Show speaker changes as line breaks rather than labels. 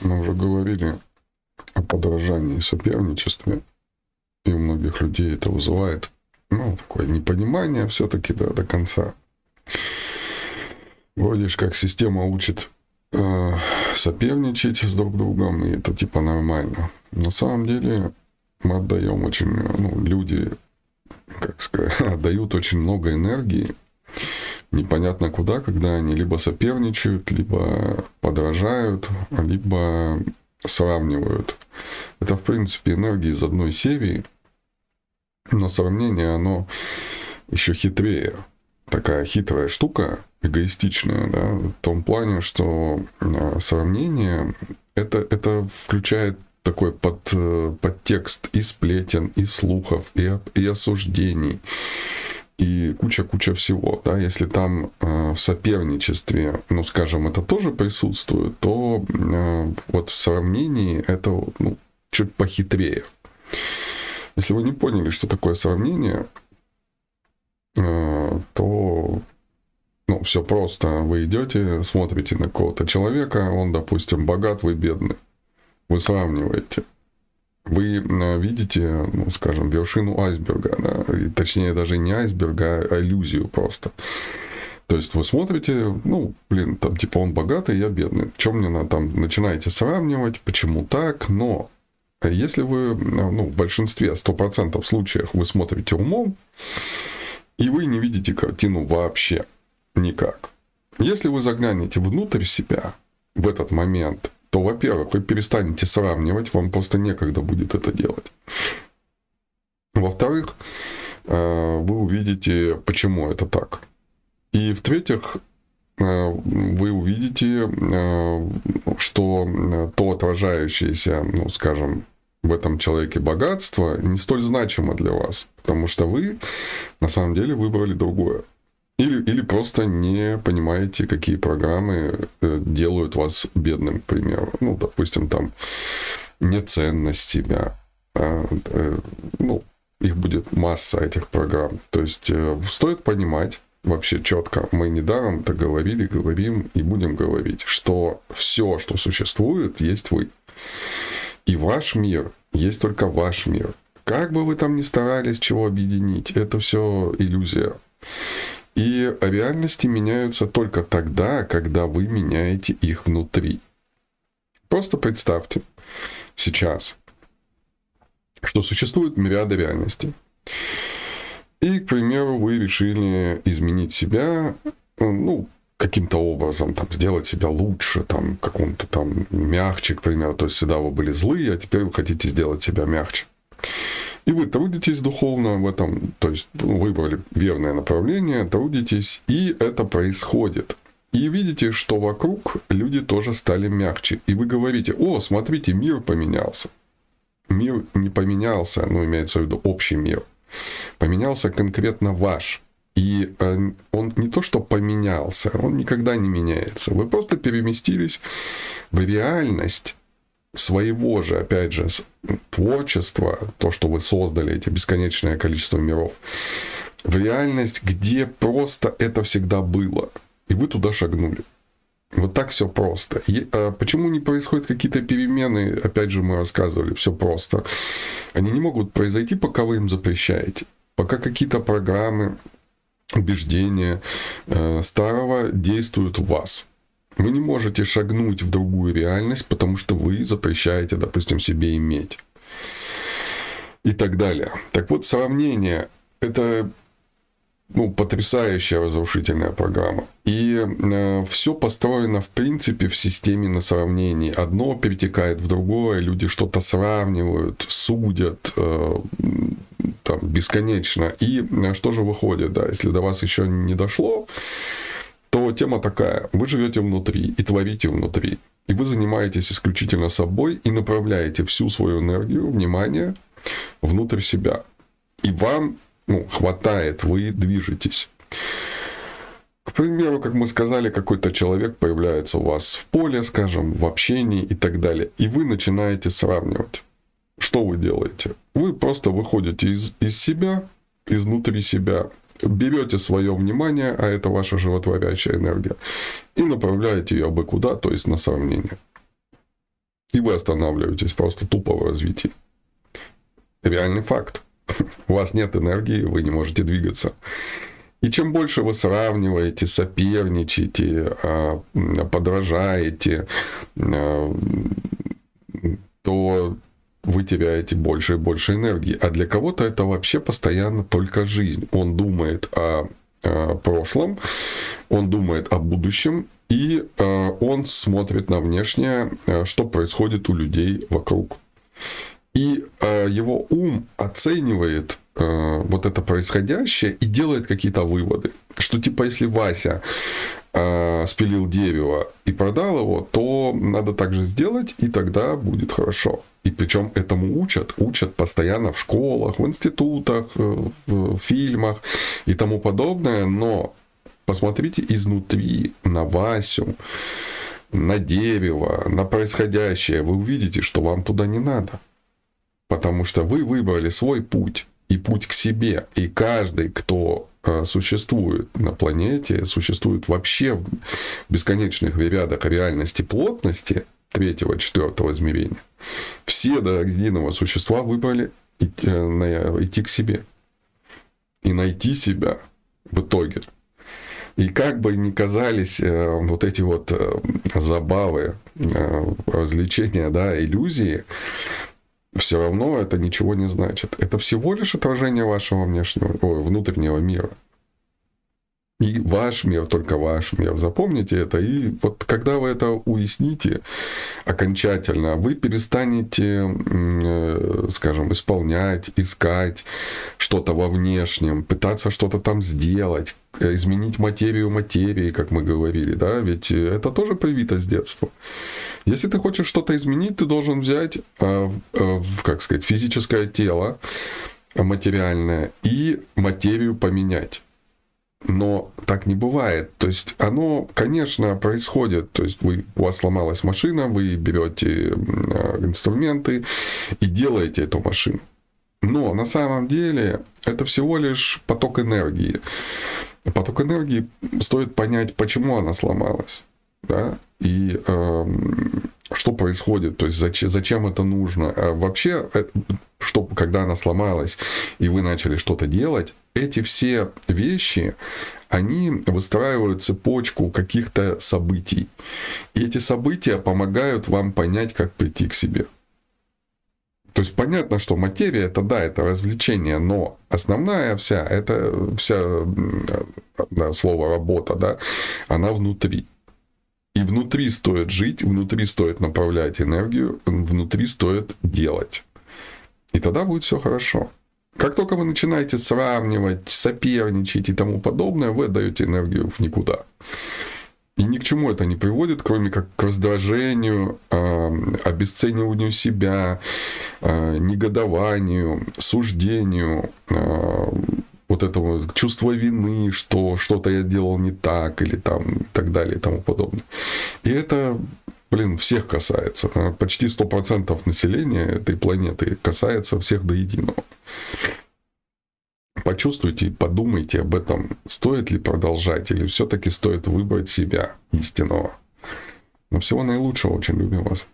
Мы уже говорили о подражании соперничестве, и у многих людей это вызывает ну, такое непонимание все-таки да, до конца. Вроде как система учит э, соперничать с друг другом, и это типа нормально. На самом деле мы отдаем очень, ну, люди, как сказать, отдают очень много энергии, непонятно куда, когда они либо соперничают, либо подражают, либо сравнивают. Это, в принципе, энергия из одной серии, но сравнение, оно еще хитрее. Такая хитрая штука, эгоистичная, да, в том плане, что а, сравнение это, это включает такой под, э, подтекст и сплетен, и слухов, и, и осуждений, и куча-куча всего. Да? Если там э, в соперничестве, ну, скажем, это тоже присутствует, то э, вот в сравнении это ну, чуть похитрее. Если вы не поняли, что такое сравнение, э, то ну, все просто. Вы идете, смотрите на какого-то человека, он, допустим, богат, вы бедный. Вы сравниваете вы видите, ну, скажем, вершину айсберга, да, точнее даже не айсберга, а иллюзию просто. То есть вы смотрите, ну, блин, там типа он богатый, я бедный. Чем мне надо там начинаете сравнивать, почему так, но если вы, ну, в большинстве, 100% случаев вы смотрите умом, и вы не видите картину вообще никак. Если вы заглянете внутрь себя в этот момент, то, во-первых, вы перестанете сравнивать, вам просто некогда будет это делать. Во-вторых, э, вы увидите, почему это так. И в-третьих, э, вы увидите, э, что то отражающееся, ну, скажем, в этом человеке богатство не столь значимо для вас, потому что вы на самом деле выбрали другое. Или, или просто не понимаете, какие программы э, делают вас бедным, к примеру. Ну, допустим, там неценность себя. А, э, ну, их будет масса этих программ. То есть э, стоит понимать, вообще четко, мы недаром это говорили, говорим и будем говорить, что все, что существует, есть вы. И ваш мир есть только ваш мир. Как бы вы там ни старались чего объединить, это все иллюзия. И реальности меняются только тогда, когда вы меняете их внутри. Просто представьте сейчас, что существует мириады реальностей. И, к примеру, вы решили изменить себя, ну, каким-то образом, там, сделать себя лучше, там, каком-то там мягче, к примеру. То есть всегда вы были злые, а теперь вы хотите сделать себя мягче. И вы трудитесь духовно в этом, то есть выбрали верное направление, трудитесь, и это происходит. И видите, что вокруг люди тоже стали мягче. И вы говорите, о, смотрите, мир поменялся. Мир не поменялся, ну, имеется в виду общий мир. Поменялся конкретно ваш. И э, он не то, что поменялся, он никогда не меняется. Вы просто переместились в реальность, своего же, опять же, творчества, то, что вы создали, эти бесконечное количество миров, в реальность, где просто это всегда было. И вы туда шагнули. Вот так все просто. И, а почему не происходят какие-то перемены? Опять же, мы рассказывали, все просто. Они не могут произойти, пока вы им запрещаете. Пока какие-то программы, убеждения э, старого действуют в вас. Вы не можете шагнуть в другую реальность, потому что вы запрещаете, допустим, себе иметь. И так далее. Так вот, сравнение – это ну, потрясающая разрушительная программа. И э, все построено, в принципе, в системе на сравнении. Одно перетекает в другое, люди что-то сравнивают, судят э, там, бесконечно. И э, что же выходит, да, если до вас еще не дошло, то тема такая. Вы живете внутри и творите внутри. И вы занимаетесь исключительно собой и направляете всю свою энергию, внимание внутрь себя. И вам ну, хватает, вы движетесь. К примеру, как мы сказали, какой-то человек появляется у вас в поле, скажем, в общении и так далее. И вы начинаете сравнивать. Что вы делаете? Вы просто выходите из, из себя, изнутри себя, берете свое внимание, а это ваша животворящая энергия, и направляете ее бы куда, то есть на сравнение. И вы останавливаетесь просто тупо в развитии. Реальный факт. У вас нет энергии, вы не можете двигаться. И чем больше вы сравниваете, соперничаете, а, подражаете, а, то теряете больше и больше энергии. А для кого-то это вообще постоянно только жизнь. Он думает о, о прошлом, он думает о будущем, и э, он смотрит на внешнее, э, что происходит у людей вокруг. И э, его ум оценивает э, вот это происходящее и делает какие-то выводы. Что типа, если Вася э, спилил дерево и продал его, то надо также сделать, и тогда будет хорошо. И причем этому учат, учат постоянно в школах, в институтах, э, в фильмах и тому подобное, но посмотрите изнутри на Васю, на дерево, на происходящее, вы увидите, что вам туда не надо. Потому что вы выбрали свой путь и путь к себе. И каждый, кто э, существует на планете, существует вообще в бесконечных рядах реальности плотности третьего, четвертого измерения, все до единого существа выбрали идти, э, идти к себе и найти себя в итоге. И как бы ни казались э, вот эти вот забавы, развлечения, да, иллюзии, все равно это ничего не значит. Это всего лишь отражение вашего внешнего, ой, внутреннего мира. И ваш мир, только ваш мир. Запомните это. И вот когда вы это уясните окончательно, вы перестанете, э, скажем, исполнять, искать что-то во внешнем, пытаться что-то там сделать, э, изменить материю материи, как мы говорили, да, ведь это тоже привито с детства. Если ты хочешь что-то изменить, ты должен взять, э, как сказать, физическое тело, материальное, и материю поменять. Но так не бывает. То есть оно, конечно, происходит. То есть вы, у вас сломалась машина, вы берете а, инструменты и делаете эту машину. Но на самом деле это всего лишь поток энергии. Поток энергии стоит понять, почему она сломалась. Да? И э, что происходит, то есть зачем, зачем это нужно. А вообще, э, что, когда она сломалась, и вы начали что-то делать, эти все вещи, они выстраивают цепочку каких-то событий. И эти события помогают вам понять, как прийти к себе. То есть понятно, что материя это да, это развлечение, но основная вся, это вся да, слово работа, да, она внутри. И внутри стоит жить, внутри стоит направлять энергию, внутри стоит делать. И тогда будет все хорошо. Как только вы начинаете сравнивать, соперничать и тому подобное, вы отдаете энергию в никуда. И ни к чему это не приводит, кроме как к раздражению, обесцениванию себя, негодованию, суждению, вот этого чувства вины, что что-то я делал не так, или там и так далее и тому подобное. И это блин, всех касается. Почти 100% населения этой планеты касается всех до единого. Почувствуйте и подумайте об этом, стоит ли продолжать или все-таки стоит выбрать себя истинного. Но всего наилучшего, очень любим вас.